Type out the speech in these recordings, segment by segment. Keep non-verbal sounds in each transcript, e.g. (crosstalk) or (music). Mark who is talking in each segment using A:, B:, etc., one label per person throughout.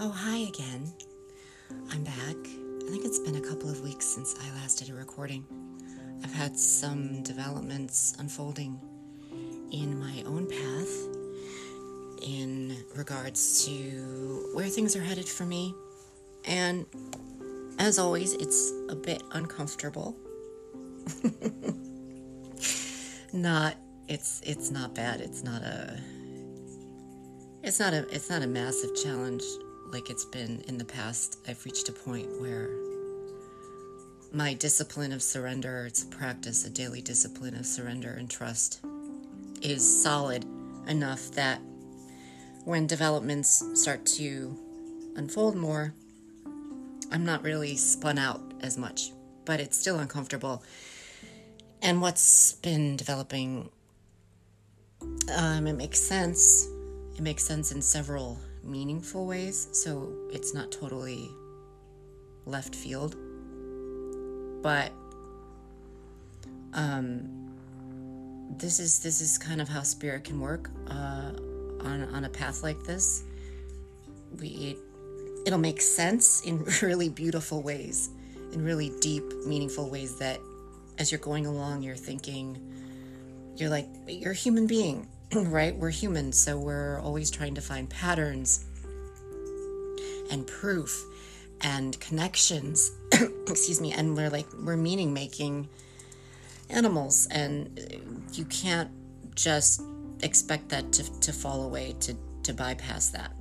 A: Oh, hi again. I'm back. I think it's been a couple of weeks since I last did a recording. I've had some developments unfolding in my own path in regards to where things are headed for me. And as always, it's a bit uncomfortable. (laughs) not it's it's not bad. It's not a it's not a it's not a massive challenge like it's been in the past. I've reached a point where my discipline of surrender, it's a practice, a daily discipline of surrender and trust, is solid enough that when developments start to unfold more, I'm not really spun out as much, but it's still uncomfortable. And what's been developing, um, it makes sense. It makes sense in several meaningful ways, so it's not totally left field. But um, this is this is kind of how spirit can work uh, on on a path like this. We it, it'll make sense in (laughs) really beautiful ways, in really deep, meaningful ways that as you're going along, you're thinking, you're like, you're a human being, (clears throat) right? We're humans, so we're always trying to find patterns and proof and connections. (clears throat) Excuse me, and we're like, we're meaning making animals, and you can't just expect that to, to fall away, to, to bypass that.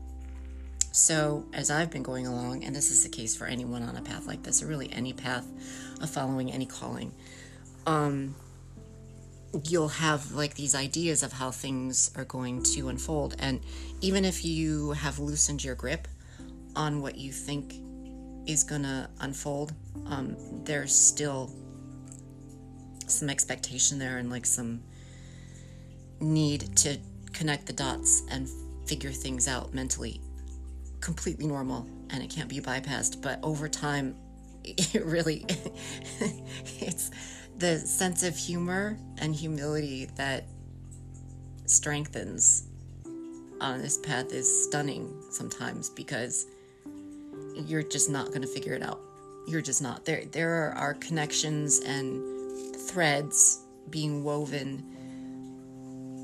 A: So, as I've been going along, and this is the case for anyone on a path like this, or really any path of following any calling, um, you'll have like these ideas of how things are going to unfold. And even if you have loosened your grip on what you think is going to unfold, um, there's still some expectation there and like some need to connect the dots and figure things out mentally. Completely normal and it can't be bypassed. But over time, (laughs) it really, (laughs) the sense of humor and humility that strengthens on this path is stunning sometimes because you're just not going to figure it out. You're just not. There there are connections and threads being woven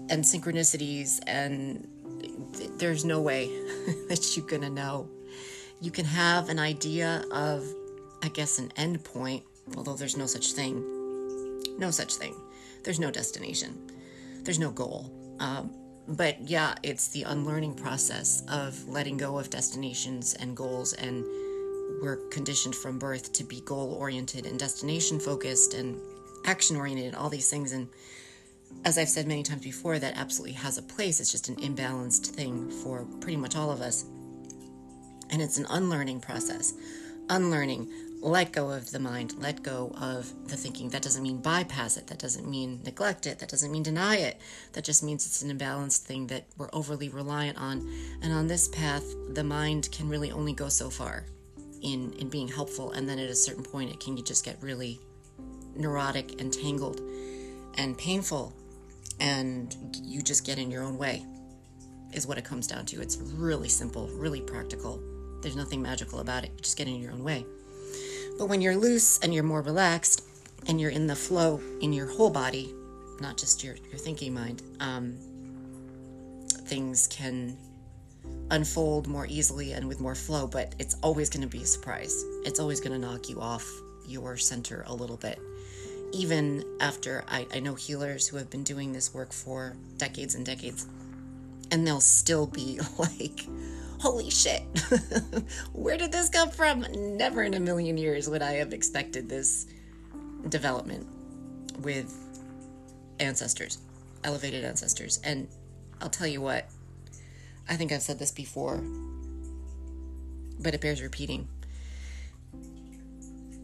A: and synchronicities and there's no way (laughs) that you're going to know. You can have an idea of I guess an end point, although there's no such thing no such thing. There's no destination. There's no goal. Um, but yeah, it's the unlearning process of letting go of destinations and goals. And we're conditioned from birth to be goal oriented and destination focused and action oriented all these things. And as I've said many times before, that absolutely has a place. It's just an imbalanced thing for pretty much all of us. And it's an unlearning process. Unlearning, let go of the mind, let go of the thinking. That doesn't mean bypass it, that doesn't mean neglect it, that doesn't mean deny it. That just means it's an imbalanced thing that we're overly reliant on. And on this path, the mind can really only go so far in, in being helpful. And then at a certain point, it can just get really neurotic and tangled and painful. And you just get in your own way, is what it comes down to. It's really simple, really practical. There's nothing magical about it. You just get in your own way. But when you're loose and you're more relaxed and you're in the flow in your whole body, not just your, your thinking mind, um, things can unfold more easily and with more flow, but it's always going to be a surprise. It's always going to knock you off your center a little bit. Even after I, I know healers who have been doing this work for decades and decades, and they'll still be (laughs) like, holy shit, (laughs) where did this come from? Never in a million years would I have expected this development with ancestors, elevated ancestors. And I'll tell you what, I think I've said this before, but it bears repeating.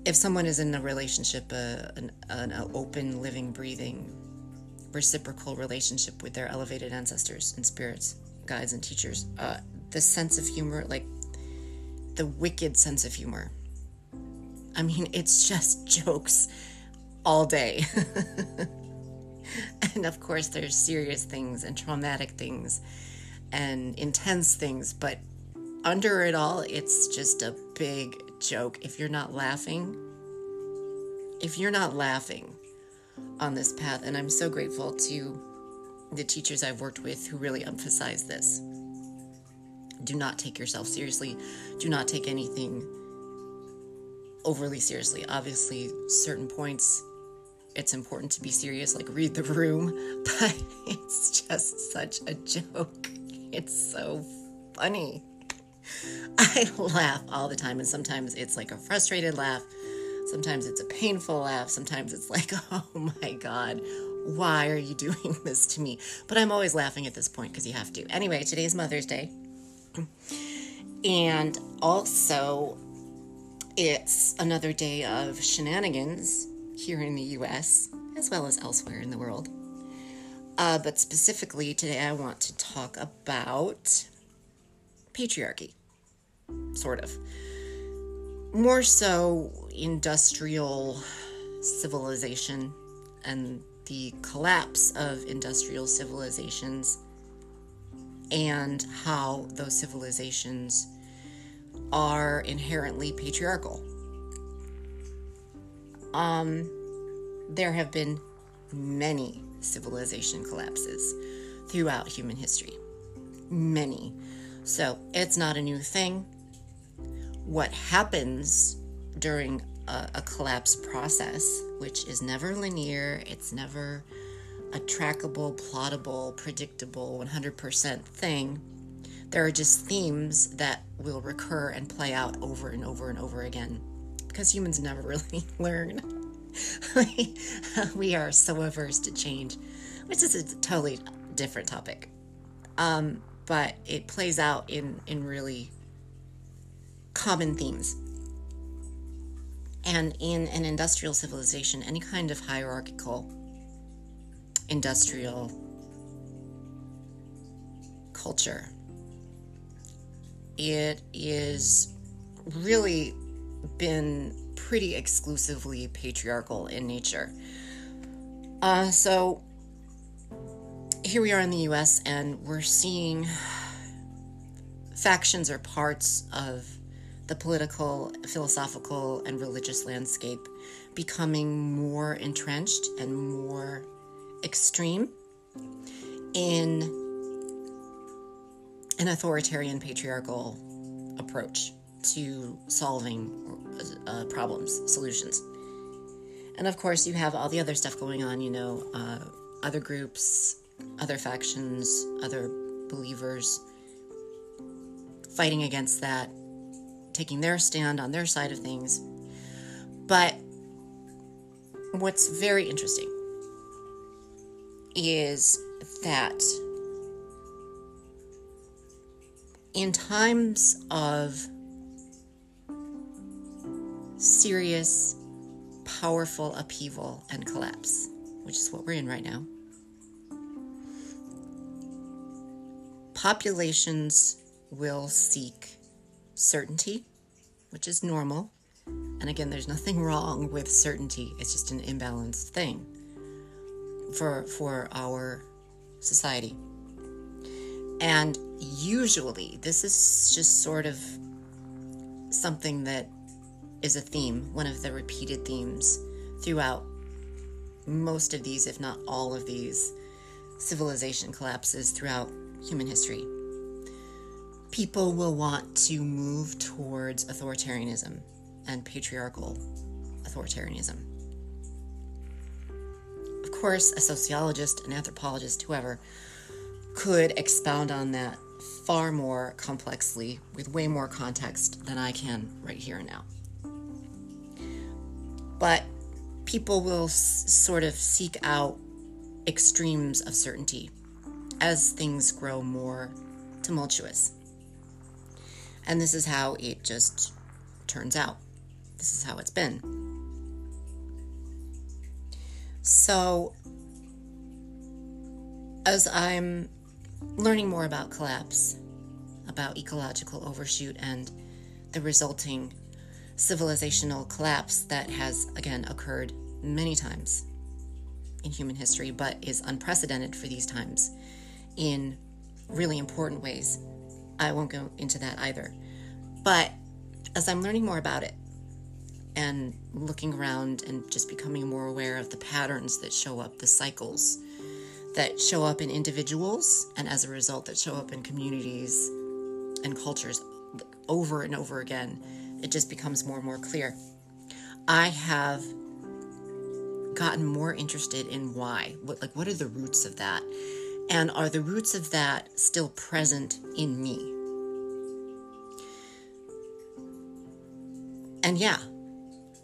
A: If someone is in a relationship, uh, an, an open, living, breathing, reciprocal relationship with their elevated ancestors and spirits, guides, and teachers, uh, the sense of humor, like the wicked sense of humor. I mean, it's just (laughs) jokes all day. (laughs) and of course, there's serious things and traumatic things and intense things, but under it all, it's just a big joke. If you're not laughing, if you're not laughing on this path, and I'm so grateful to the teachers I've worked with who really emphasize this. Do not take yourself seriously. Do not take anything overly seriously. Obviously, certain points it's important to be serious, like read the room, (laughs) but it's just such a joke. It's so funny. I laugh all the time, and sometimes it's like a frustrated laugh. Sometimes it's a painful laugh. Sometimes it's like, (laughs) oh my God, why are you doing this to me? But I'm always laughing at this point because you have to. Anyway, today's Mother's Day. And also, it's another day of shenanigans here in the US as well as elsewhere in the world. Uh, but specifically, today I want to talk about patriarchy, sort of. More so, industrial civilization and the collapse of industrial civilizations and how those civilizations are inherently patriarchal. Um, there have been many civilization collapses throughout human history. Many. So it's not a new thing. What happens during a, a collapse process, which is never linear, it's never a trackable, plottable, predictable 100% thing. There are just themes that will recur and play out over and over and over again because humans never (laughs) really learn. we are so averse to change, which is a totally different topic. Um, but it plays out in, in really common themes. And in an industrial civilization, any kind of hierarchical industrial culture, it is really been pretty exclusively patriarchal in nature. Uh, so here we are in the US, and we're seeing factions or parts of the political, philosophical, and religious landscape becoming more entrenched and more extreme in an authoritarian patriarchal approach to solving uh, problems, solutions. And of course, you have all the other stuff going on, you know, uh, other groups, other factions, other believers fighting against that, taking their stand on their side of things. But what's very interesting is that in times of serious, powerful upheaval and collapse, which is what we're in right now. Populations will seek certainty, which is normal. And again, there's nothing (laughs) wrong with certainty, it's just an imbalanced thing for, for our society. And usually, this is just sort of something that is a theme, one of the repeated themes throughout most of these, if not all of these, civilization collapses throughout human history. People will want to move towards authoritarianism and patriarchal authoritarianism. Of course, a sociologist, an anthropologist, whoever, could expound on that far more complexly with way more context than I can right here and now but people will s- sort of seek out extremes of certainty as things grow more tumultuous. And this is how it just turns out. This is how it's been. So, as I'm learning more about collapse, about ecological overshoot, and the resulting civilizational collapse that has, again, occurred many times in human history, but is unprecedented for these times in really important ways. I won't go into that either. But as I'm learning more about it and looking around and just becoming more aware of the patterns that show up, the cycles that show up in individuals, and as a result, that show up in communities and cultures over and over again, it just becomes more and more clear. I have gotten more interested in why. What like what are the roots of that? And are the roots of that still present in me? And yeah.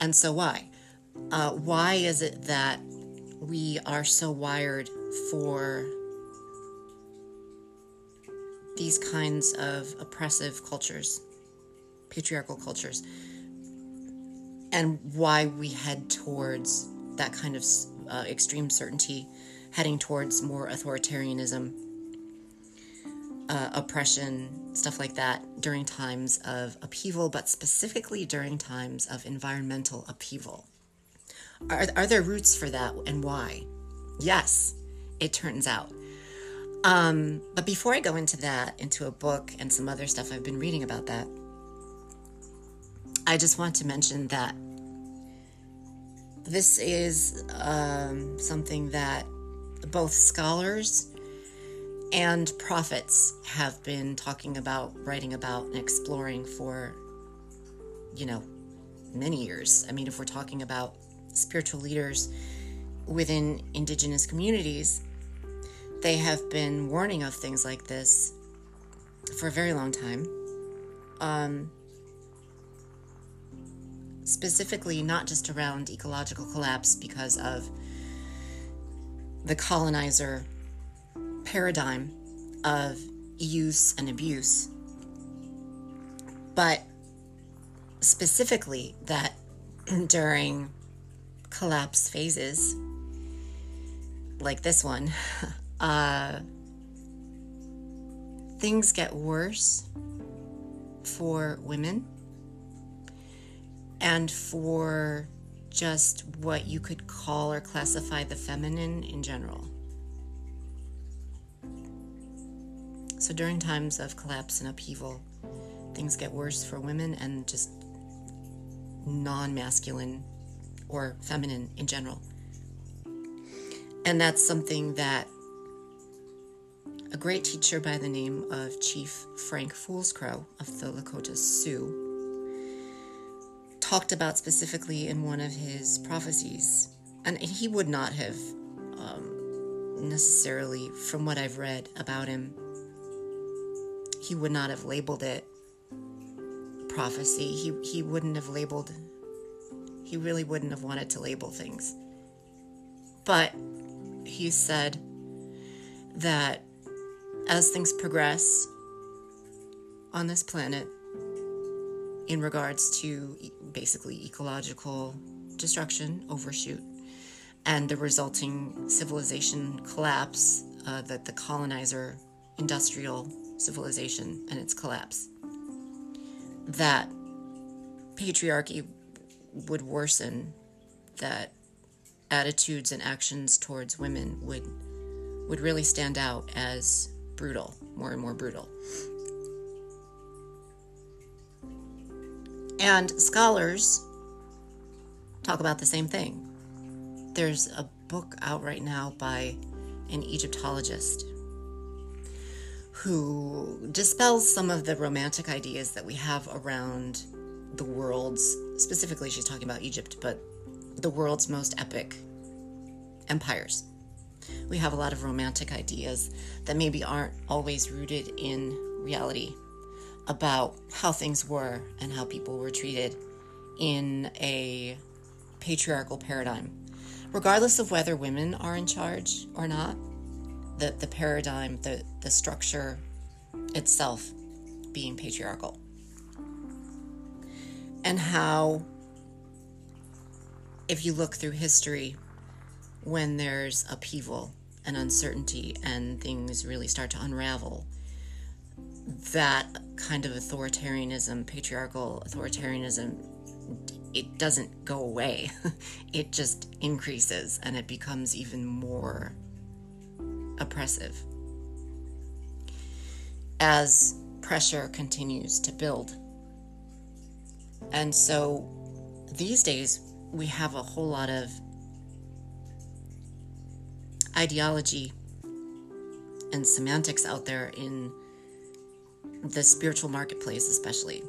A: And so why? Uh, why is it that we are so wired for these kinds of oppressive cultures, patriarchal cultures, and why we head towards that kind of uh, extreme certainty, heading towards more authoritarianism, uh, oppression, stuff like that during times of upheaval, but specifically during times of environmental upheaval. Are, are there roots for that and why? Yes, it turns out. Um, but before I go into that, into a book and some other stuff I've been reading about that, I just want to mention that this is um, something that both scholars and prophets have been talking about, writing about, and exploring for, you know, many years. I mean, if we're talking about spiritual leaders within indigenous communities, they have been warning of things like this for a very long time. Um, specifically, not just around ecological collapse because of the colonizer paradigm of use and abuse, but specifically that (clears throat) during collapse phases like this one, (laughs) uh, things get worse for women and for just what you could call or classify the feminine in general. So during times of collapse and upheaval, things get worse for women and just non masculine or feminine in general. And that's something that a great teacher by the name of Chief Frank Fools Crow of the Lakota Sioux talked about specifically in one of his prophecies. And he would not have um, necessarily, from what I've read about him, he would not have labeled it prophecy. He, he wouldn't have labeled, he really wouldn't have wanted to label things. But he said that as things progress on this planet, in regards to basically ecological destruction, overshoot, and the resulting civilization collapse, uh, that the colonizer industrial civilization and its collapse, that patriarchy would worsen, that attitudes and actions towards women would would really stand out as brutal, more and more brutal. And scholars talk about the same thing. There's a book out right now by an Egyptologist who dispels some of the romantic ideas that we have around the world's, specifically, she's talking about Egypt, but the world's most epic empires. We have a lot of romantic ideas that maybe aren't always rooted in reality about how things were and how people were treated in a patriarchal paradigm. Regardless of whether women are in charge or not, the, the paradigm, the, the structure itself being patriarchal. And how if you look through history, when there's upheaval and uncertainty and things really start to unravel, that kind of authoritarianism, patriarchal authoritarianism, it doesn't go away. (laughs) it just increases and it becomes even more oppressive. As pressure continues to build. And so these days, we have a whole lot of ideology and semantics out there in the spiritual marketplace, especially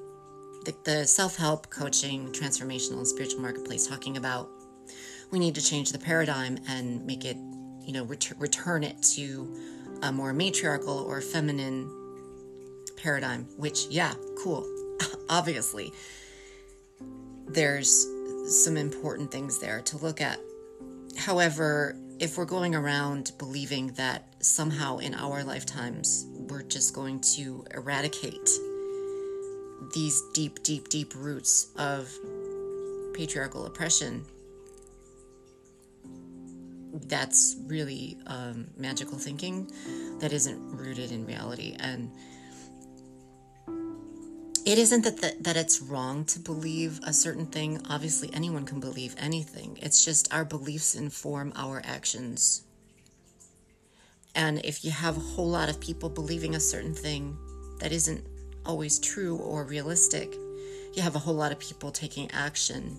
A: the, the self help, coaching, transformational, and spiritual marketplace, talking about we need to change the paradigm and make it, you know, ret- return it to a more matriarchal or feminine paradigm, which, yeah, cool. (laughs) Obviously, there's some important things there to look at. However, if we're going around believing that somehow in our lifetimes we're just going to eradicate these deep, deep, deep roots of patriarchal oppression, that's really um, magical thinking that isn't rooted in reality. And it isn't that, that that it's wrong to believe a certain thing. Obviously, anyone can believe anything. It's just our beliefs inform our actions. And if you have a whole lot of people believing a certain thing that isn't always true or realistic, you have a whole lot of people taking action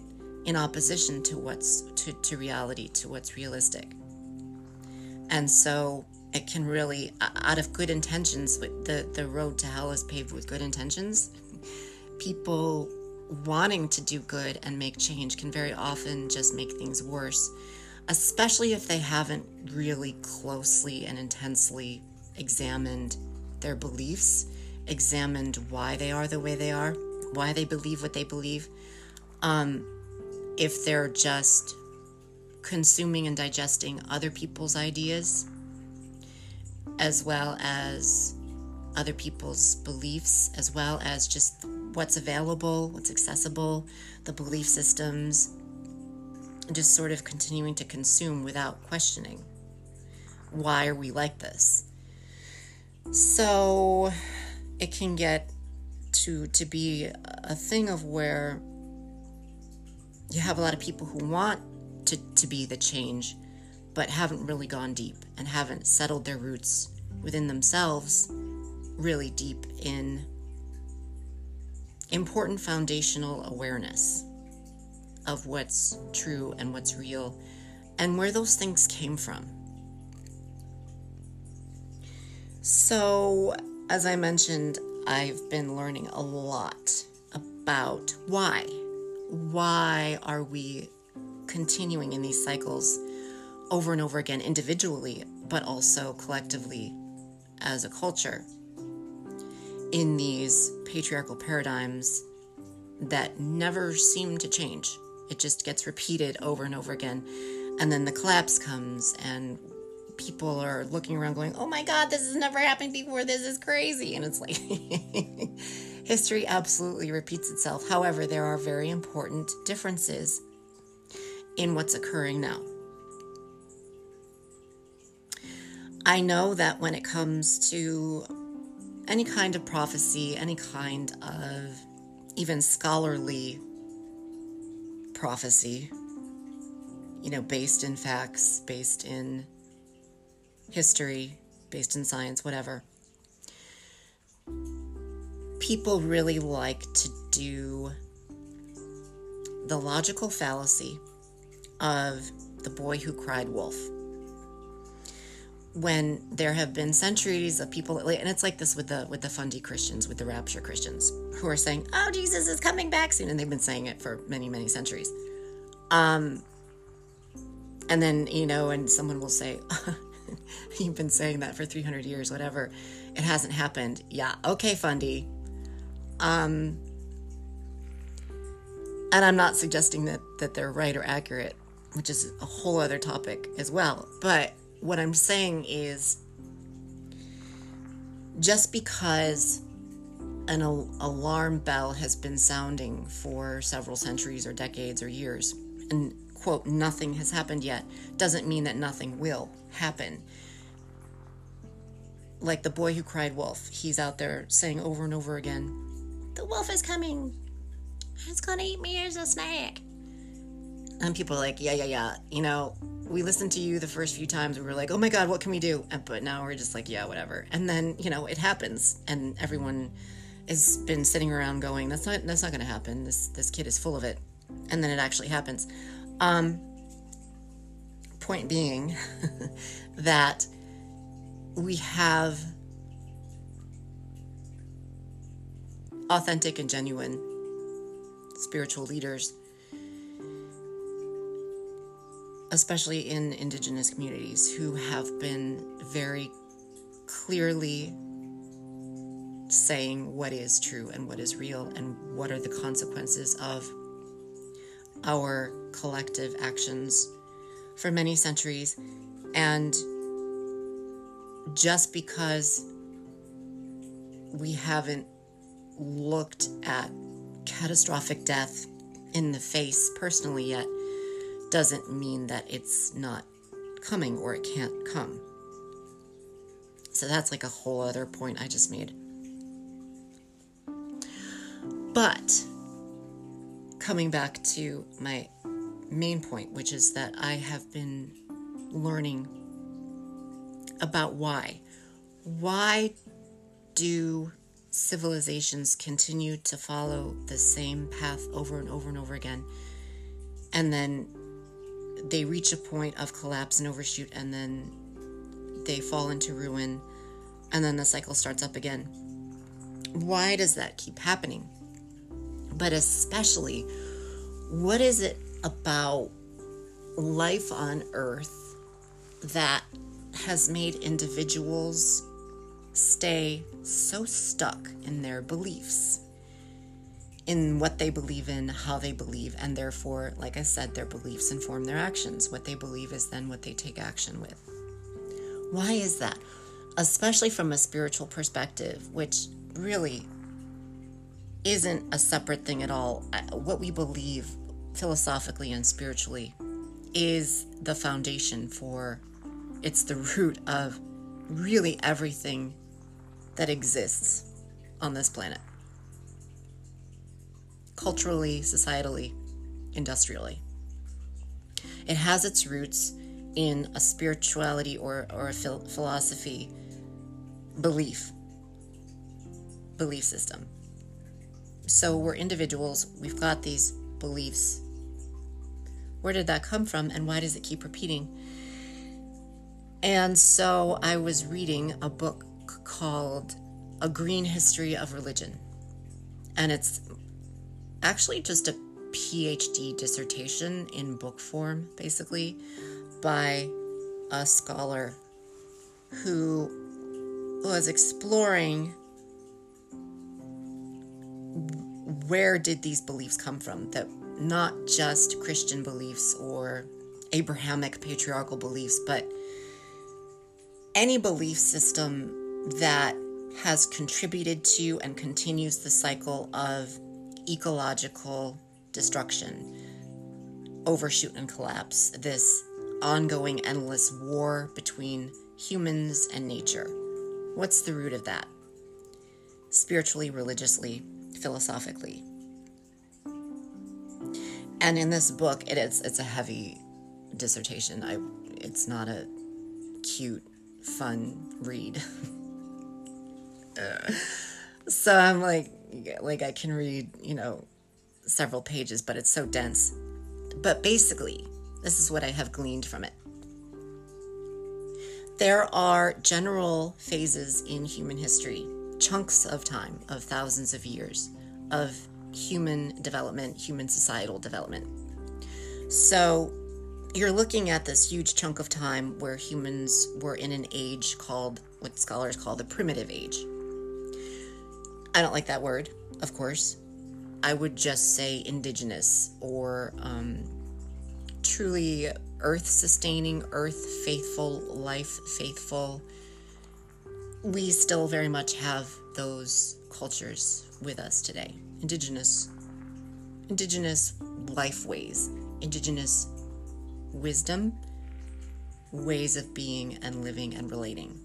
A: in opposition to what's to, to reality, to what's realistic. And so it can really out of good intentions the the road to hell is paved with good intentions people wanting to do good and make change can very often just make things worse, especially if they haven't really closely and intensely examined their beliefs, examined why they are the way they are, why they believe what they believe. Um, if they're just consuming and digesting other people's ideas, as well as other people's beliefs, as well as just what's available, what's accessible, the belief systems, just sort of continuing to consume without questioning. Why are we like this? So it can get to to be a thing of where you have a lot of people who want to, to be the change, but haven't really gone deep and haven't settled their roots within themselves really deep in important foundational awareness of what's true and what's real and where those things came from. So, as I mentioned, I've been learning a lot about why. Why are we continuing in these cycles over and over again, individually, but also collectively as a culture? in these patriarchal paradigms that never seem to change. It just gets repeated over and over again. And then the collapse comes, and people are looking around going, Oh my God, this has never happened before. This is crazy. And it's like, (laughs) history absolutely repeats itself. However, there are very important differences in what's occurring now. I know that when it comes to any kind of prophecy, any kind of even scholarly prophecy, you know, based in facts, based in history, based in science, whatever. People really like to do the logical fallacy of the boy who cried wolf. When there have been centuries of people and it's like this with the with the fundy christians with the rapture christians who are saying oh jesus is coming back soon and they've been saying it for many many centuries. Um and then you know and someone will say (laughs) you've been saying that for 300 years whatever. It hasn't happened. Yeah okay fundy um and i'm not suggesting that that they're right or accurate which is a whole other topic as well but what I'm saying is just because an al- alarm bell has been sounding for several centuries or decades or years, and quote, nothing has happened yet, doesn't mean that nothing will happen. Like the boy who cried wolf, he's out there saying over and over again, The wolf is coming. It's gonna eat me as a snack. And people are like, yeah, yeah, yeah. You know, we listened to you the first few times. We were like, oh my God, what can we do? But now we're just like, yeah, whatever. And then, you know, it happens. And everyone has been sitting around going, that's not, that's not going to happen. This, this kid is full of it. And then it actually happens. Um, point being (laughs) that we have authentic and genuine spiritual leaders, especially in indigenous communities, who have been very clearly saying what is true and what is real and what are the consequences of our collective actions for many centuries. And just because we haven't looked at catastrophic death in the face personally yet doesn't mean that it's not coming or it can't come. So that's like a whole other point I just made. But coming back to my main point, which is that I have been learning about why. Why do civilizations continue to follow the same path over and over and over again? And then they reach a point of collapse and overshoot, and then they fall into ruin, and then the cycle starts up again. Why does that keep happening? But especially, what is it about life on Earth that has made individuals stay so stuck in their beliefs, in what they believe in, how they believe, and therefore, like I said, their beliefs inform their actions. What they believe is then what they take action with. Why is that? Especially from a spiritual perspective, which really isn't a separate thing at all. What we believe philosophically and spiritually is the foundation for it's the root of really everything that exists on this planet culturally, societally, industrially. It has its roots in a spirituality or, or a phil- philosophy belief, belief system. So we're individuals, we've got these beliefs. Where did that come from, and why does it keep repeating? And so I was reading a book called A Green History of Religion. And it's actually just a PhD dissertation in book form, basically, by a scholar who was exploring where did these beliefs come from that not just christian beliefs or abrahamic patriarchal beliefs but any belief system that has contributed to and continues the cycle of ecological destruction, overshoot and collapse, this ongoing endless war between humans and nature. What's the root of that? Spiritually, religiously, philosophically. And in this book, it is it's a heavy dissertation. I it's not a cute fun read. (laughs) (laughs) so I'm like, like I can read, you know, several pages, but it's so dense. But basically, this is what I have gleaned from it. There are general phases in human history, chunks of time, of thousands of years, of human development, human societal development. So you're looking at this huge chunk of time where humans were in an age called what scholars call the primitive age. I don't like that word, of course. I would just say indigenous or um, truly earth sustaining, earth faithful, life faithful. We still very much have those cultures with us today. Indigenous, indigenous life ways, indigenous wisdom, ways of being and living and relating.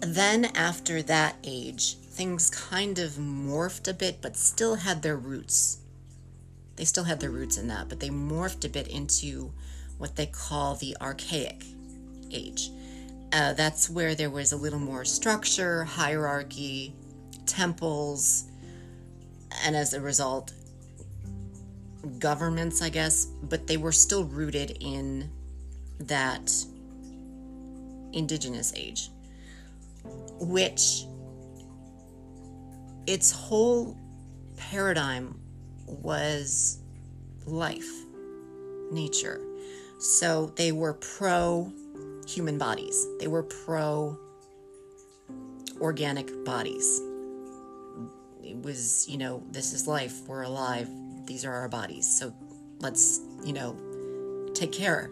A: Then, after that age, things kind of morphed a bit, but still had their roots. They still had their roots in that, but they morphed a bit into what they call the archaic age. Uh, that's where there was a little more structure, hierarchy, temples, and as a result, governments, I guess, but they were still rooted in that indigenous age, which its whole paradigm was life, nature. So they were pro human bodies, they were pro organic bodies. It was, you know, this is life, we're alive, these are our bodies. So let's, you know, take care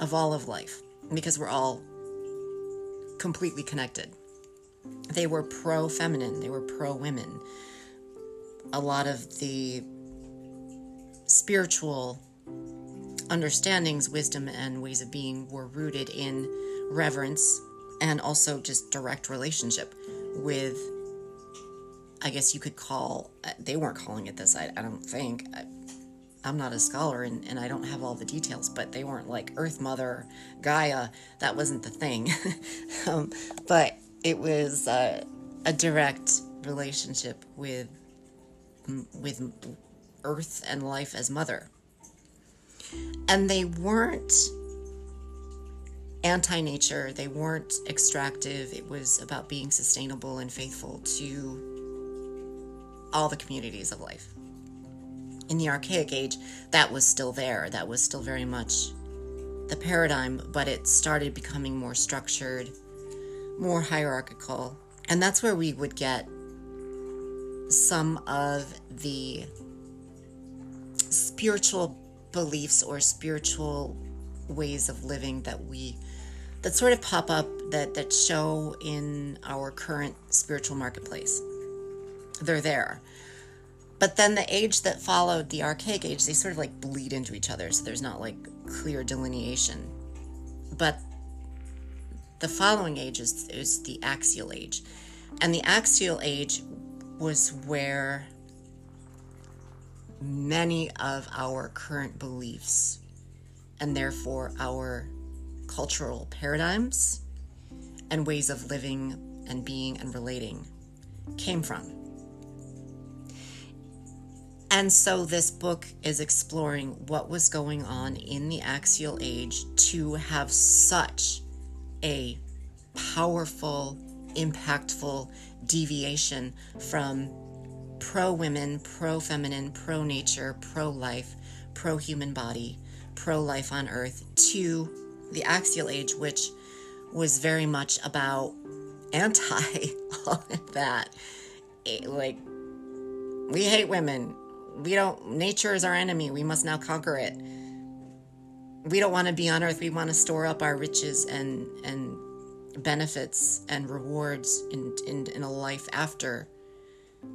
A: of all of life because we're all completely connected. They were pro feminine, they were pro women. A lot of the spiritual understandings, wisdom, and ways of being were rooted in reverence and also just direct relationship with, I guess you could call, they weren't calling it this, I, I don't think. I, I'm not a scholar and, and I don't have all the details, but they weren't like Earth Mother, Gaia. That wasn't the thing. (laughs) um, but it was uh, a direct relationship with with Earth and life as mother. And they weren't anti nature, they weren't extractive. It was about being sustainable and faithful to all the communities of life in the archaic age, that was still there. That was still very much the paradigm, but it started becoming more structured, more hierarchical. And that's where we would get some of the spiritual beliefs or spiritual ways of living that we that sort of pop up that that show in our current spiritual marketplace. They're there. But then the age that followed the archaic age, they sort of like bleed into each other, so there's not like clear delineation. But the following age is, is the axial age. And the axial age was where many of our current beliefs and therefore our cultural paradigms and ways of living and being and relating came from. And so this book is exploring what was going on in the axial age to have such a powerful, impactful deviation from pro women, pro feminine, pro nature, pro life, pro human body, pro life on earth to the axial age, which was very much about anti (laughs) all that. It, like, we hate women. We don't nature is our enemy. We must now conquer it we don't want to be on earth we want to store up our riches and and benefits and rewards in, in, in a life after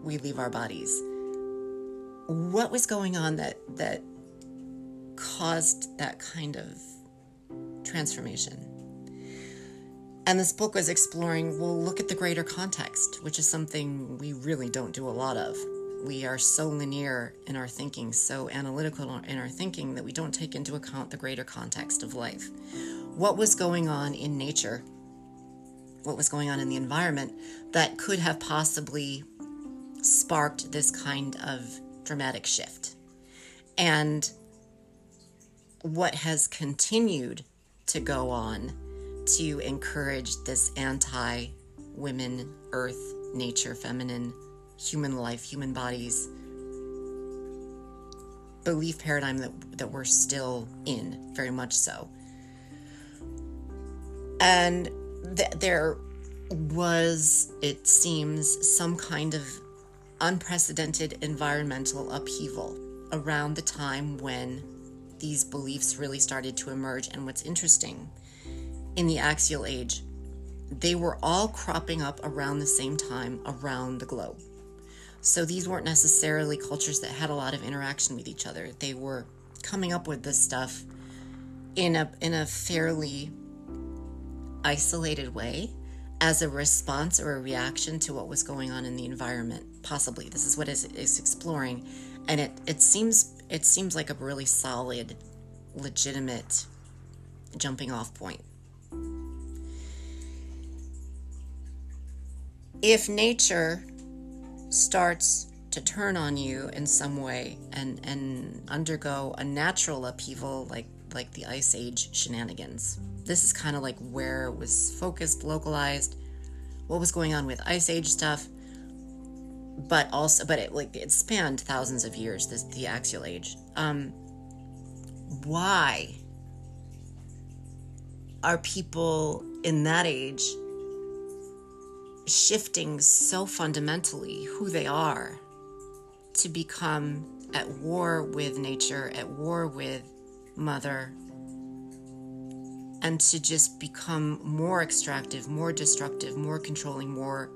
A: we leave our bodies. What was going on that that caused that kind of transformation? And this book was exploring well look at the greater context which is something we really don't do a lot of we are so linear in our thinking, so analytical in our thinking that we don't take into account the greater context of life. What was going on in nature? What was going on in the environment that could have possibly sparked this kind of dramatic shift? And what has continued to go on to encourage this anti women, earth, nature, feminine human life, human bodies belief paradigm that, that we're still in, very much so. And th- there was, it seems, some kind of unprecedented environmental upheaval around the time when these beliefs really started to emerge. And what's interesting, in the axial age, they were all cropping up around the same time around the globe. So these weren't necessarily cultures that had a lot of interaction with each other. They were coming up with this stuff in a in a fairly isolated way as a response or a reaction to what was going on in the environment. Possibly, this is what is, is exploring and it it seems it seems like a really solid legitimate jumping off point if nature starts to turn on you in some way and and undergo a natural upheaval like like the ice age shenanigans. This is kind of like where it was focused localized what was going on with ice age stuff but also but it like it spanned thousands of years this the axial age. Um why are people in that age shifting so fundamentally who they are to become at war with nature, at war with mother, and to just become more extractive, more destructive, more controlling, more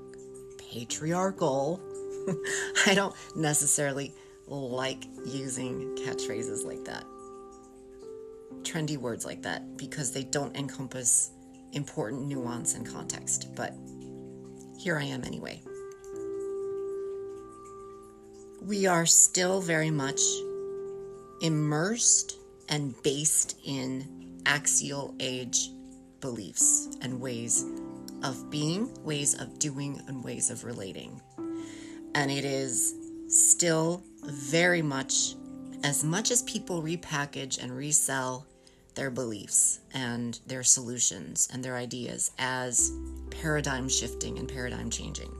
A: patriarchal. (laughs) I don't necessarily like using catchphrases like that, trendy words like that, because they don't encompass important nuance and context. But here I am anyway. We are still very much immersed and based in axial age beliefs and ways of being, ways of doing, and ways of relating. And it is still very much, as much as people repackage and resell their beliefs and their solutions and their ideas as paradigm shifting and paradigm changing.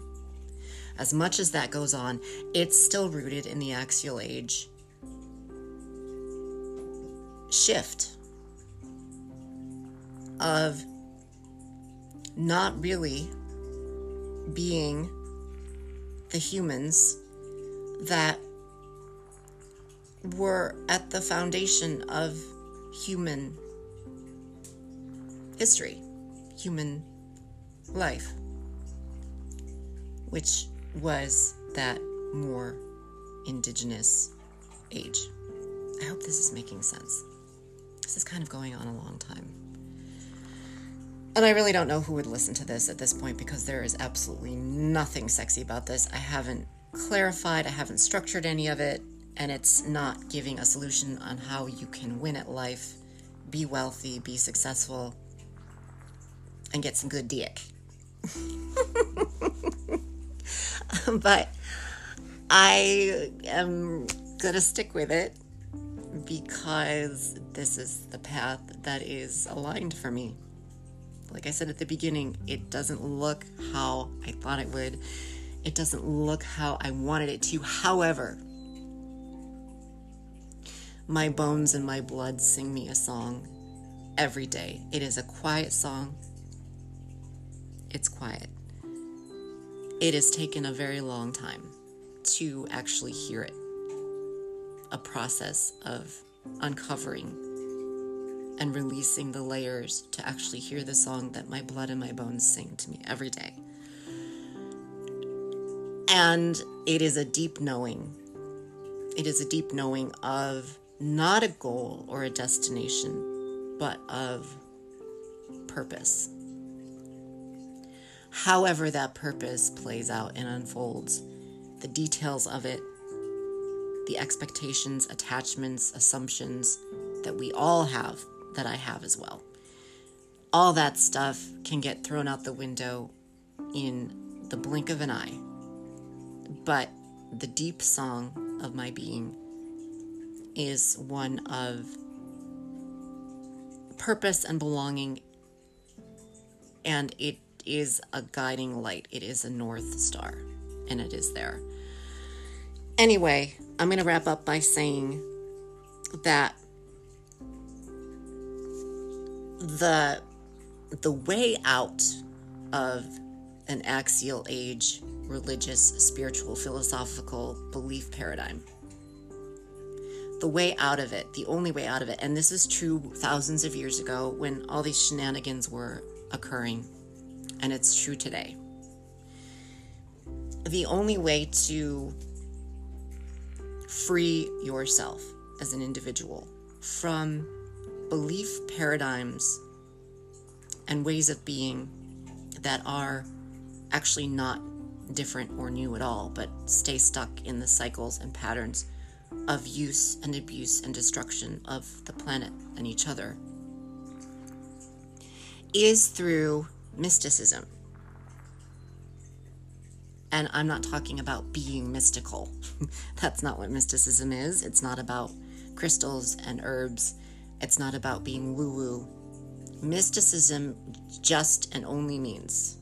A: As much as that goes on, it's still rooted in the axial age shift of not really being the humans that were at the foundation of human history, human life, which was that more indigenous age. I hope this is making sense. This is kind of going on a long time. And I really don't know who would listen to this at this point because there is absolutely nothing sexy about this. I haven't clarified, I haven't structured any of it and it's not giving a solution on how you can win at life, be wealthy, be successful, and get some good dick. (laughs) but I am gonna stick with it because this is the path that is aligned for me. Like I said at the beginning, it doesn't look how I thought it would. It doesn't look how I wanted it to. However, my bones and my blood sing me a song every day. It is a quiet song. It's quiet. It has taken a very long time to actually hear it. A process of uncovering and releasing the layers to actually hear the song that my blood and my bones sing to me every day. And it is a deep knowing. It is a deep knowing of not a goal or a destination, but of purpose. However, that purpose plays out and unfolds, the details of it, the expectations, attachments, assumptions that we all have, that I have as well. All that stuff can get thrown out the window in the blink of an eye. But the deep song of my being is one of purpose and belonging, and it is a guiding light. It is a North Star, and it is there. Anyway, I'm going to wrap up by saying that the the way out of an axial age religious spiritual philosophical belief paradigm the way out of it, the only way out of it, and this is true thousands of years ago when all these shenanigans were occurring, and it's true today. The only way to free yourself as an individual from belief paradigms and ways of being that are actually not different or new at all, but stay stuck in the cycles and patterns of use and abuse and destruction of the planet and each other is through mysticism. And I'm not talking about being mystical. (laughs) That's not what mysticism is. It's not about crystals and herbs. It's not about being woo woo. Mysticism just and only means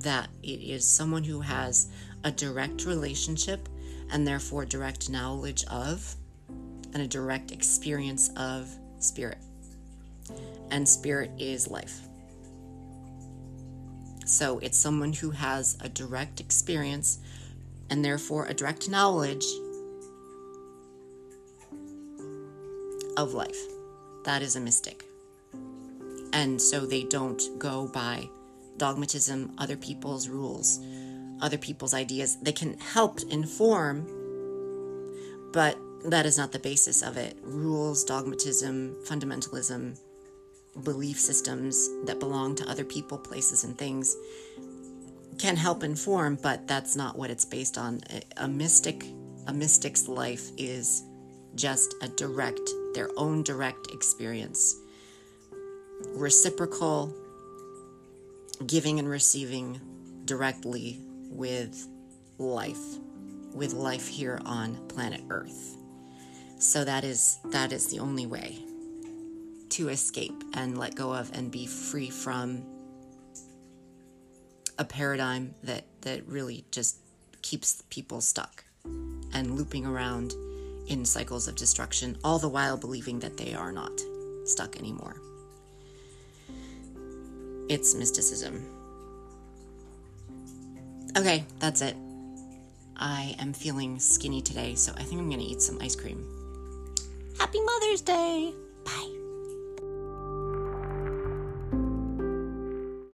A: that it is someone who has a direct relationship and therefore direct knowledge of and a direct experience of spirit. And spirit is life. So it's someone who has a direct experience and therefore a direct knowledge of life. That is a mystic. And so they don't go by dogmatism, other people's rules, other people's ideas. They can help inform, but that is not the basis of it. Rules, dogmatism, fundamentalism, belief systems that belong to other people, places, and things can help inform, but that's not what it's based on. A, mystic, a mystic's life is just a direct, their own direct experience, reciprocal, giving and receiving directly with life, with life here on planet Earth. So that is that is the only way to escape and let go of and be free from a paradigm that that really just keeps people stuck and looping around in cycles of destruction all the while believing that they are not stuck anymore it's mysticism okay that's it. I am feeling skinny today so i think i'm going to eat some ice cream. Happy mother's day! Bye